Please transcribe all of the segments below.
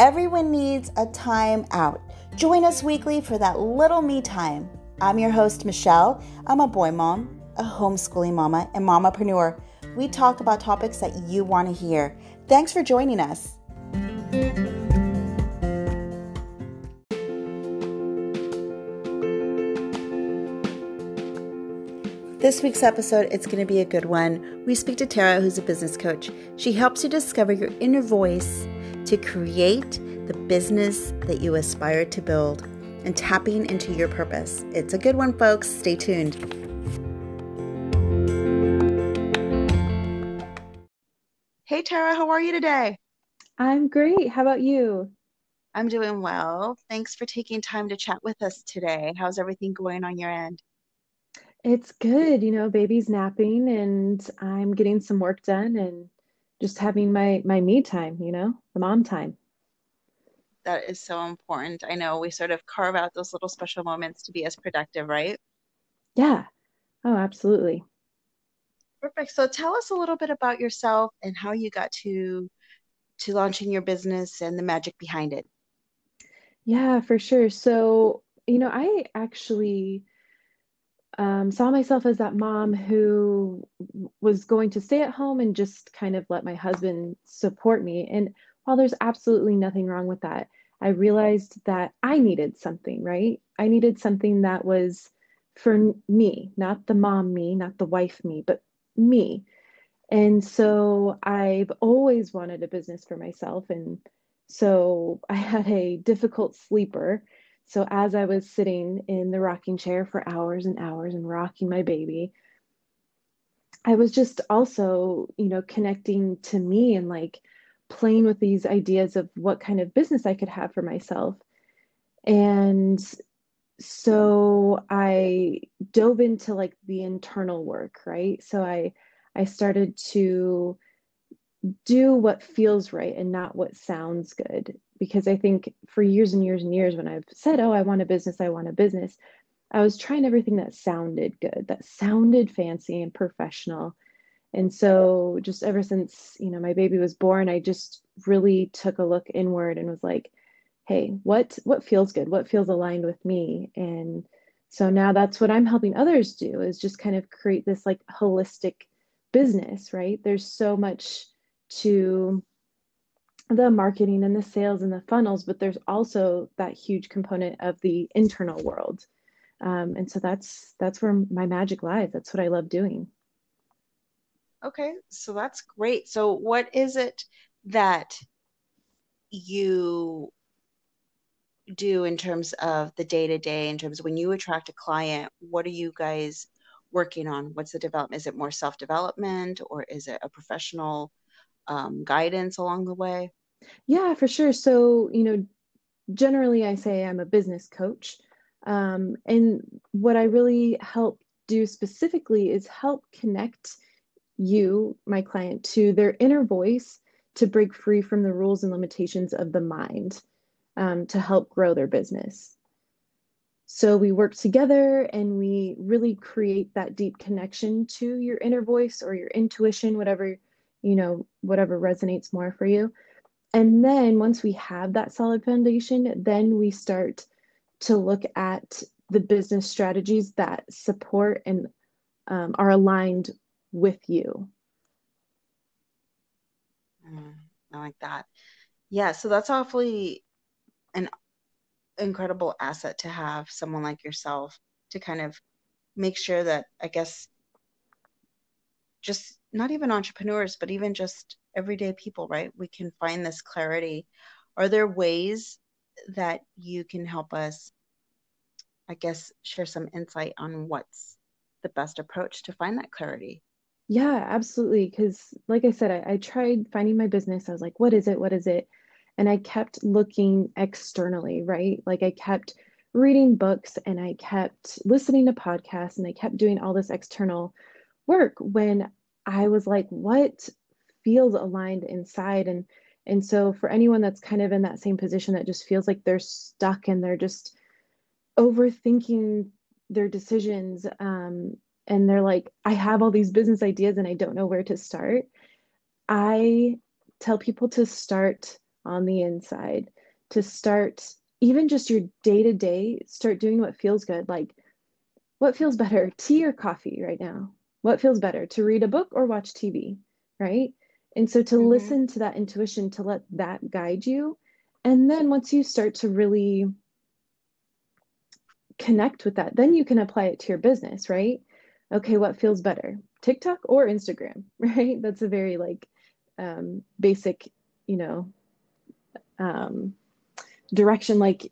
Everyone needs a time out. Join us weekly for that little me time. I'm your host, Michelle. I'm a boy mom, a homeschooling mama, and mamapreneur. We talk about topics that you want to hear. Thanks for joining us. This week's episode, it's going to be a good one. We speak to Tarah, who's a business coach. She helps you discover your inner voice to create the business that you aspire to build and tapping into your purpose. It's a good one, folks. Stay tuned. Hey, Tarah, how are you today? I'm great. How about you? I'm doing well. Thanks for taking time to chat with us today. How's everything going on your end? It's good. You know, baby's napping and I'm getting some work done and just having my my me time, you know, the mom time. That is so important. I know we sort of carve out those little special moments to be as productive, right? Yeah. Oh, absolutely. Perfect. So tell us a little bit about yourself and how you got to to launching your business and the magic behind it. Yeah, for sure. So, you know, I actually um, saw myself as that mom who was going to stay at home and just kind of let my husband support me. And while there's absolutely nothing wrong with that, I realized that I needed something, right? I needed something that was for me, not the mom me, not the wife me, but me. And so I've always wanted a business for myself. And so I had a difficult sleeper so as I was sitting in the rocking chair for hours and hours and rocking my baby, I was just also, you know, connecting to me and like playing with these ideas of what kind of business I could have for myself. And so I dove into like the internal work, right? So I I started to do what feels right and not what sounds good because I think for years and years and years, when I've said, Oh, I want a business, I want a business, I was trying everything that sounded good, that sounded fancy and professional. And so, just ever since, you know, my baby was born, I just really took a look inward and was like, hey, what what feels good? What feels aligned with me? And so now that's what I'm helping others do is just kind of create this like holistic business, right? There's so much to the marketing and the sales and the funnels, but there's also that huge component of the internal world. Um, and so that's that's where my magic lies. That's what I love doing. Okay, so that's great. So what is it that you do in terms of the day to day, in terms of when you attract a client, what are you guys working on? What's the development? Is it more self development or is it a professional um, guidance along the way? Yeah, for sure. So, you know, generally I say I'm a business coach. Um, and what I really help do specifically is help connect you, my client, to their inner voice to break free from the rules and limitations of the mind um, to help grow their business. So we work together and we really create that deep connection to your inner voice or your intuition, whatever, you know, whatever resonates more for you and then once we have that solid foundation, then we start to look at the business strategies that support and um, are aligned with you. Mm, I like that. Yeah, so that's awfully an incredible asset to have someone like yourself to kind of make sure that I guess just not even entrepreneurs, but even just everyday people, right? We can find this clarity. Are there ways that you can help us, I guess, share some insight on what's the best approach to find that clarity? Yeah, absolutely. Because, like I said, I, I tried finding my business. I was like, what is it? What is it? And I kept looking externally, right? Like I kept reading books and I kept listening to podcasts and I kept doing all this external work when I was like, what feels aligned inside? And and so for anyone that's kind of in that same position that just feels like they're stuck and they're just overthinking their decisions um, and they're like, I have all these business ideas and I don't know where to start. I tell people to start on the inside to start even just your day to day, start doing what feels good. Like, what feels better, tea or coffee right now? What feels better, to read a book or watch TV, right? And so to mm-hmm. listen to that intuition, to let that guide you. And then once you start to really connect with that, then you can apply it to your business, right? Okay, what feels better, TikTok or Instagram, right? That's a very like um, basic, you know, um, direction. Like,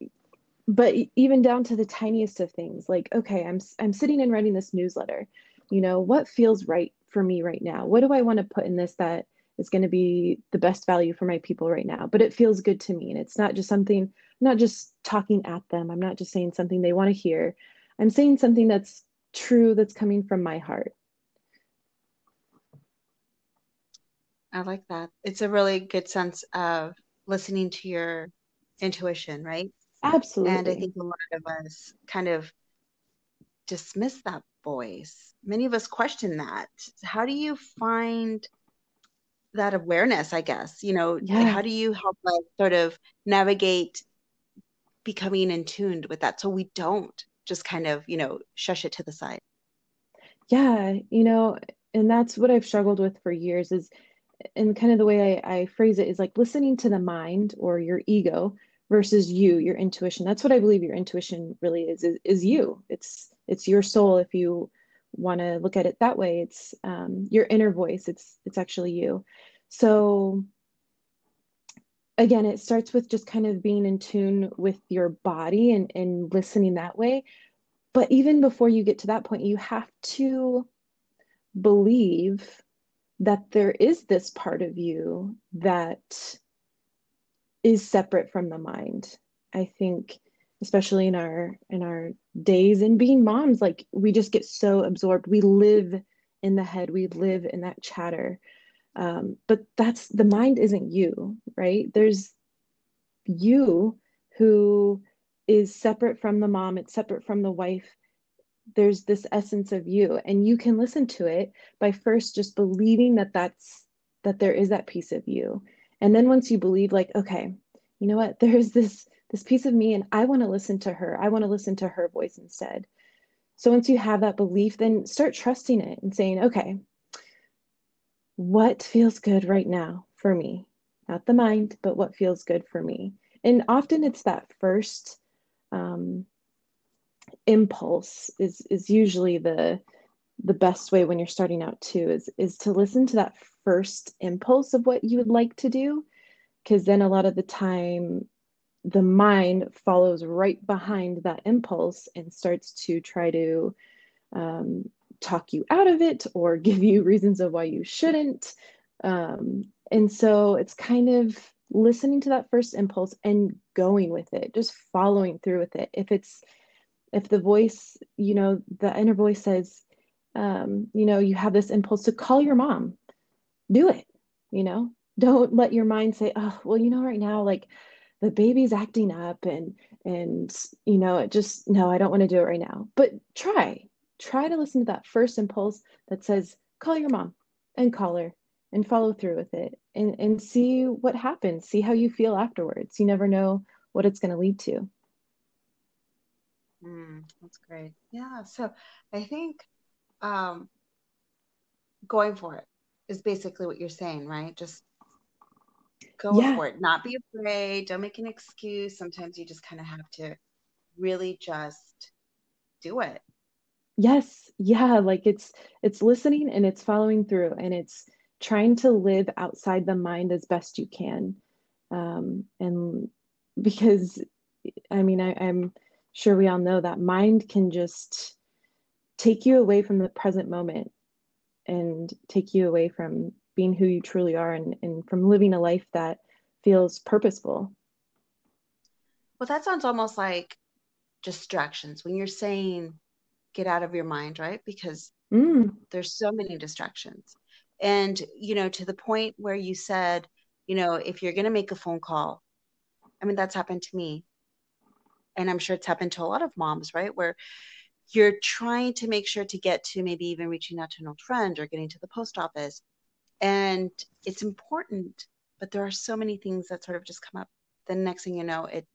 but even down to the tiniest of things, like, okay, I'm I'm sitting and writing this newsletter. You know, what feels right for me right now? What do I want to put in this that is going to be the best value for my people right now? But it feels good to me, and it's not just something. I'm not just talking at them. I'm not just saying something they want to hear. I'm saying something that's true, that's coming from my heart. I like that. It's a really good sense of listening to your intuition, right? Absolutely. And I think a lot of us kind of dismiss that voice. Many of us question that. How do you find that awareness, I guess? You know, yeah. how do you help us sort of navigate becoming in tuned with that so we don't just kind of, you know, shush it to the side? Yeah, you know, and that's what I've struggled with for years is and kind of the way I, I phrase it is like listening to the mind or your ego versus you, your intuition. That's what I believe your intuition really is, is, is you. It's it's your soul if you want to look at it that way. It's um, your inner voice. It's it's actually you. So again, it starts with just kind of being in tune with your body and, and listening that way. But even before you get to that point, you have to believe that there is this part of you that is separate from the mind i think especially in our in our days. And being moms like we just get so absorbed. We live in the head. We live in that chatter. Um, but that's the mind isn't you right? There's you who is separate from the mom. It's separate from the wife. There's this essence of you and you can listen to it by first just believing that that's that there is that piece of you. And then once you believe like okay you know what? There's this this piece of me and i want to listen to her. I want to listen to her voice instead. So once you have that belief then start trusting it and saying okay what feels good right now for me? Not the mind but what feels good for me. And often it's that first um, impulse is is usually the the best way when you're starting out too is is to listen to that first impulse of what you would like to do. Because then a lot of the time the mind follows right behind that impulse and starts to try to um, talk you out of it or give you reasons of why you shouldn't. Um, and so it's kind of listening to that first impulse and going with it just following through with it. If it's if the voice you know the inner voice says um, you know you have this impulse to call your mom do it you know? Don't let your mind say oh well you know right now like the baby's acting up and and you know it just no i don't want to do it right now but try try to listen to that first impulse that says call your mom and call her and follow through with it and and see what happens see how you feel afterwards you never know what it's going to lead to Mm, that's great. Yeah. So I think um, going for it is basically what you're saying, right? Just go yeah. for it. Not be afraid. Don't make an excuse. Sometimes you just kind of have to really just do it. Yes. Yeah. Like it's it's listening and it's following through and it's trying to live outside the mind as best you can. Um, and because I mean I, I'm sure we all know that mind can just take you away from the present moment and take you away from being who you truly are and, and from living a life that feels purposeful. Well, that sounds almost like distractions when you're saying get out of your mind, right? Because mm. there's so many distractions. And, you know, to the point where you said, you know, if you're going to make a phone call, I mean, that's happened to me and I'm sure it's happened to a lot of moms, right? Where you're trying to make sure to get to maybe even reaching out to an old friend or getting to the post office. And it's important but there are so many things that sort of just come up. The next thing you know, it's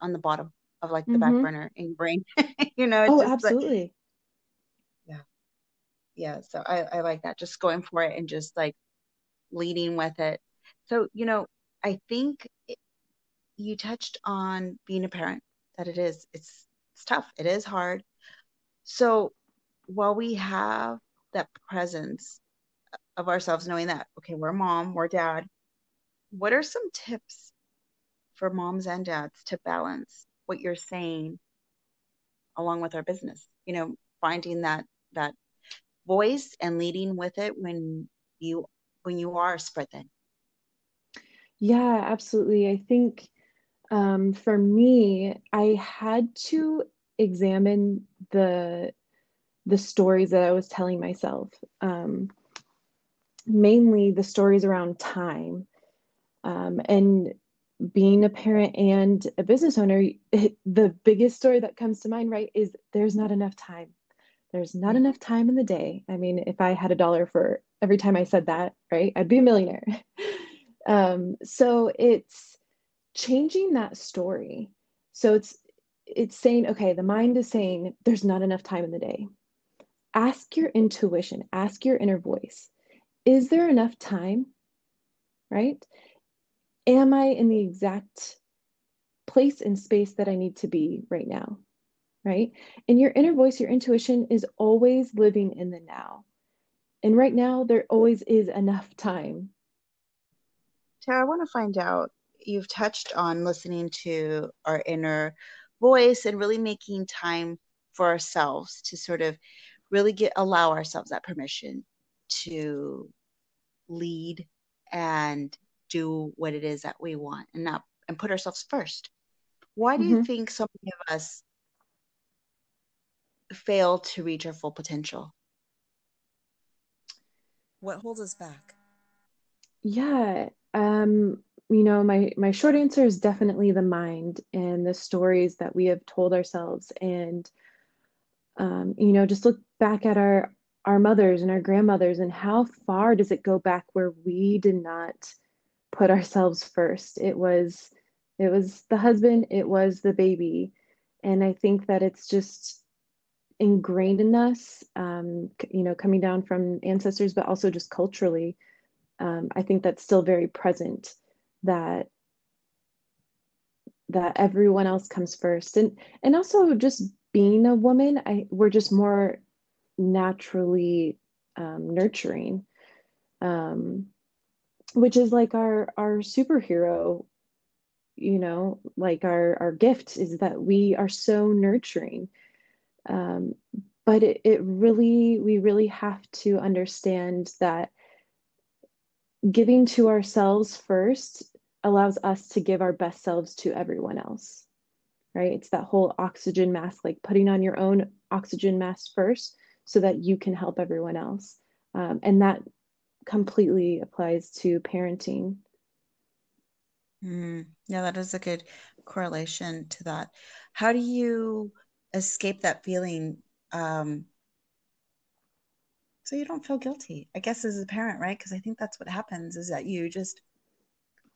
on the bottom of like the Mm-hmm. back burner in your brain. you know, it's Oh, just like, absolutely. yeah, yeah. So I, I like that. Just going for it and just like leading with it. So, you know, I think it, you touched on being a parent, that it is, it's, it's tough. It is hard. So while we have that presence of ourselves, knowing that, okay, we're mom, we're dad, what are some tips for moms and dads to balance what you're saying along with our business? You know, finding that that voice and leading with it when you when you are spread thin. Yeah, absolutely. I think um, for me, I had to examine the the stories that I was telling myself. Um, mainly the stories around time. Um, and being a parent and a business owner, it, the biggest story that comes to mind, right, is there's not enough time. There's not enough time in the day. I mean, if I had a dollar for every time I said that, right, I'd be a millionaire. um, so it's changing that story. So it's it's saying, okay, the mind is saying there's not enough time in the day. Ask your intuition, ask your inner voice. Is there enough time? Right? Am I in the exact place and space that I need to be right now? Right? And your inner voice, your intuition is always living in the now. And right now, there always is enough time. Tarah, I want to find out. You've touched on listening to our inner voice and really making time for ourselves to sort of really get allow ourselves that permission to lead and do what it is that we want and not and put ourselves first. Why do you Mhm. think so many of us fail to reach our full potential? What holds us back? Yeah. Um, you know, my my short answer is definitely the mind and the stories that we have told ourselves. And um, you know, just look back at our our mothers and our grandmothers and how far does it go back where we did not put ourselves first? It was it was the husband, it was the baby. And I think that it's just ingrained in us, um, you know, coming down from ancestors, but also just culturally. Um, I think that's still very present that that everyone else comes first. And and also just being a woman, I we're just more naturally um, nurturing, um, which is like our our superhero, you know, like our our gift is that we are so nurturing. Um, but it, it really, we really have to understand that giving to ourselves first allows us to give our best selves to everyone else, right? It's that whole oxygen mask, like putting on your own oxygen mask first so that you can help everyone else. Um, and that completely applies to parenting. Mm, yeah, that is a good correlation to that. How do you escape that feeling um, so you don't feel guilty? I guess as a parent, right? Because I think that's what happens is that you just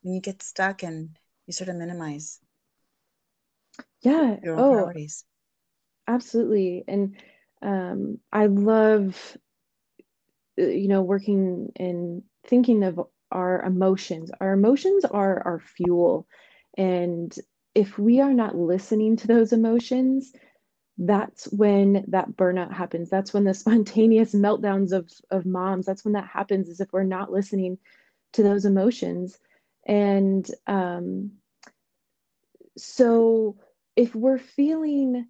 when you get stuck and you sort of minimize Yeah. your own Oh, priorities. absolutely. And um, I love, uh, you know, working and thinking of our emotions. Our emotions are our fuel. And if we are not listening to those emotions, that's when that burnout happens. That's when the spontaneous meltdowns of, of moms, that's when that happens, is if we're not listening to those emotions. And um, so if we're feeling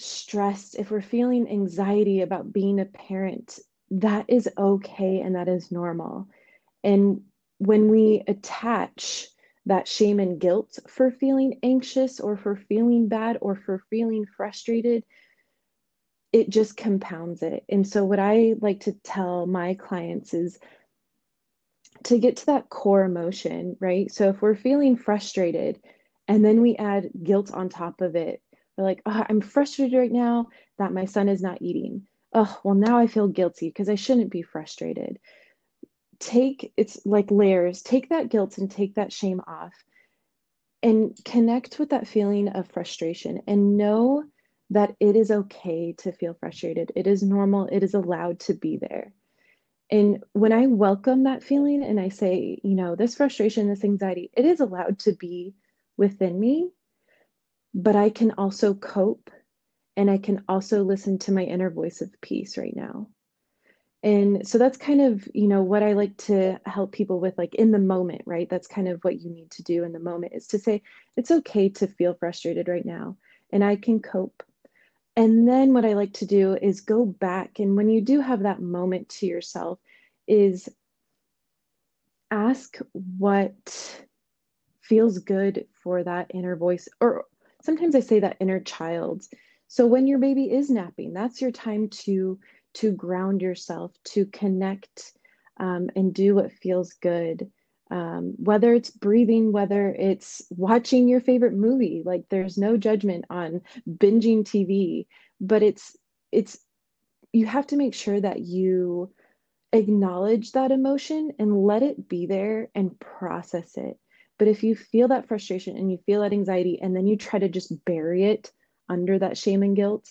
stressed, if we're feeling anxiety about being a parent, that is okay and that is normal. And when we attach that shame and guilt for feeling anxious or for feeling bad or for feeling frustrated, it just compounds it. And so, what I like to tell my clients is to get to that core emotion, right? So, if we're feeling frustrated and then we add guilt on top of it, we're like, oh, I'm frustrated right now that my son is not eating. Oh, well, now I feel guilty because I shouldn't be frustrated. take it's like layers, take that guilt and take that shame off and connect with that feeling of frustration and know that it is okay to feel frustrated. It is normal, it is allowed to be there. And when I welcome that feeling and I say, you know, this frustration, this anxiety, it is allowed to be within me, but I can also cope and I can also listen to my inner voice of peace right now. And so that's kind of, you know, what I like to help people with like in the moment, right? That's kind of what you need to do in the moment is to say it's okay to feel frustrated right now and I can cope and then what I like to do is go back. And when you do have that moment to yourself, is ask what feels good for that inner voice. Or sometimes I say that inner child. So when your baby is napping, that's your time to to ground yourself, to connect um, and do what feels good um, whether it's breathing, whether it's watching your favorite movie, like there's no judgment on binging TV, but it's it's you have to make sure that you acknowledge that emotion and let it be there and process it. But if you feel that frustration and you feel that anxiety and then you try to just bury it under that shame and guilt,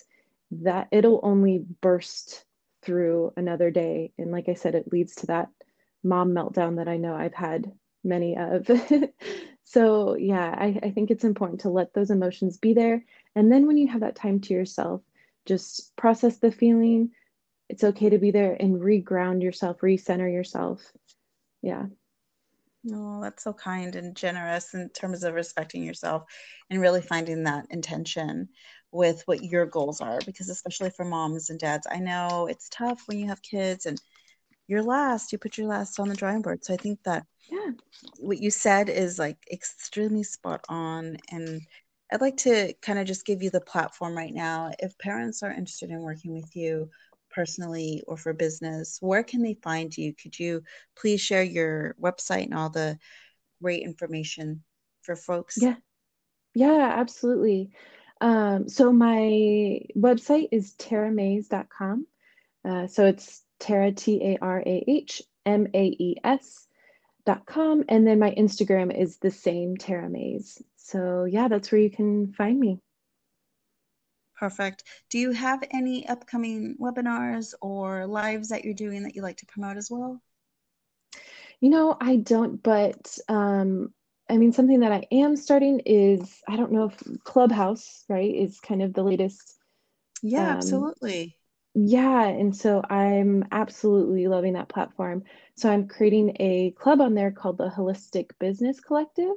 that it'll only burst through another day. And like I said, it leads to that mom meltdown that I know I've had many of. so, yeah, I, I think it's important to let those emotions be there. And then when you have that time to yourself, just process the feeling. It's okay to be there and reground yourself, recenter yourself. Yeah. Oh, that's so kind and generous in terms of respecting yourself and really finding that intention with what your goals are. Because, especially for moms and dads, I know it's tough when you have kids and your last, you put your last on the drawing board. So I think that yeah, what you said is like extremely spot on. And I'd like to kind of just give you the platform right now. If parents are interested in working with you personally or for business, where can they find you? Could you please share your website and all the great information for folks? Yeah, yeah, absolutely. Um, so my website is tarahmaes.com. Uh, so it's Tarah, T A R A H M A E S dot com. And then my Instagram is the same, Tarah Maes. So yeah, that's where you can find me. Perfect. Do you have any upcoming webinars or lives that you're doing that you like to promote as well? You know, I don't, but um, I mean, something that I am starting is I don't know if Clubhouse, right, is kind of the latest. Yeah, um, absolutely yeah and so i'm absolutely loving that platform so i'm creating a club on there called the holistic business collective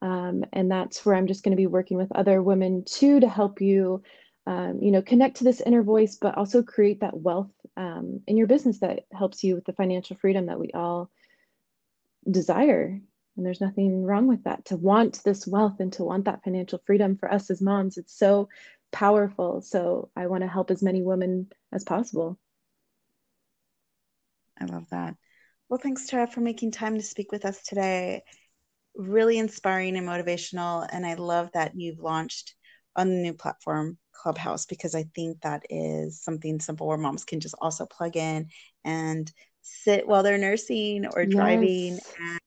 um, and that's where i'm just going to be working with other women too to help you um, you know connect to this inner voice but also create that wealth um, in your business that helps you with the financial freedom that we all desire and there's nothing wrong with that to want this wealth and to want that financial freedom for us as moms it's so powerful. So I want to help as many women as possible. I love that. Well, thanks, Tarah, for making time to speak with us today. Really inspiring and motivational. And I love that you've launched on the new platform, Clubhouse, because I think that is something simple where moms can just also plug in and sit while they're nursing or driving yes. and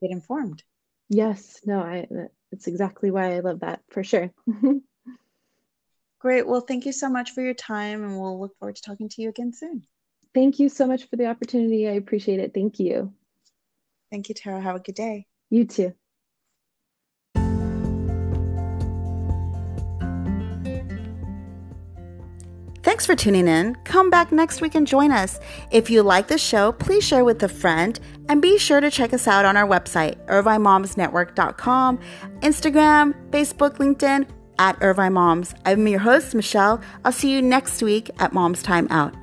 get informed. Yes, no, I that's exactly why I love that for sure. Great. Well, thank you so much for your time, and we'll look forward to talking to you again soon. Thank you so much for the opportunity. I appreciate it. Thank you. Thank you, Tarah. Have a good day. You too. Thanks for tuning in. Come back next week and join us. If you like the show, please share with a friend and be sure to check us out on our website, irvinemomsnetwork.com, Instagram, Facebook, LinkedIn, at Irvine Moms. I'm your host, Michelle. I'll see you next week at Mom's Time Out.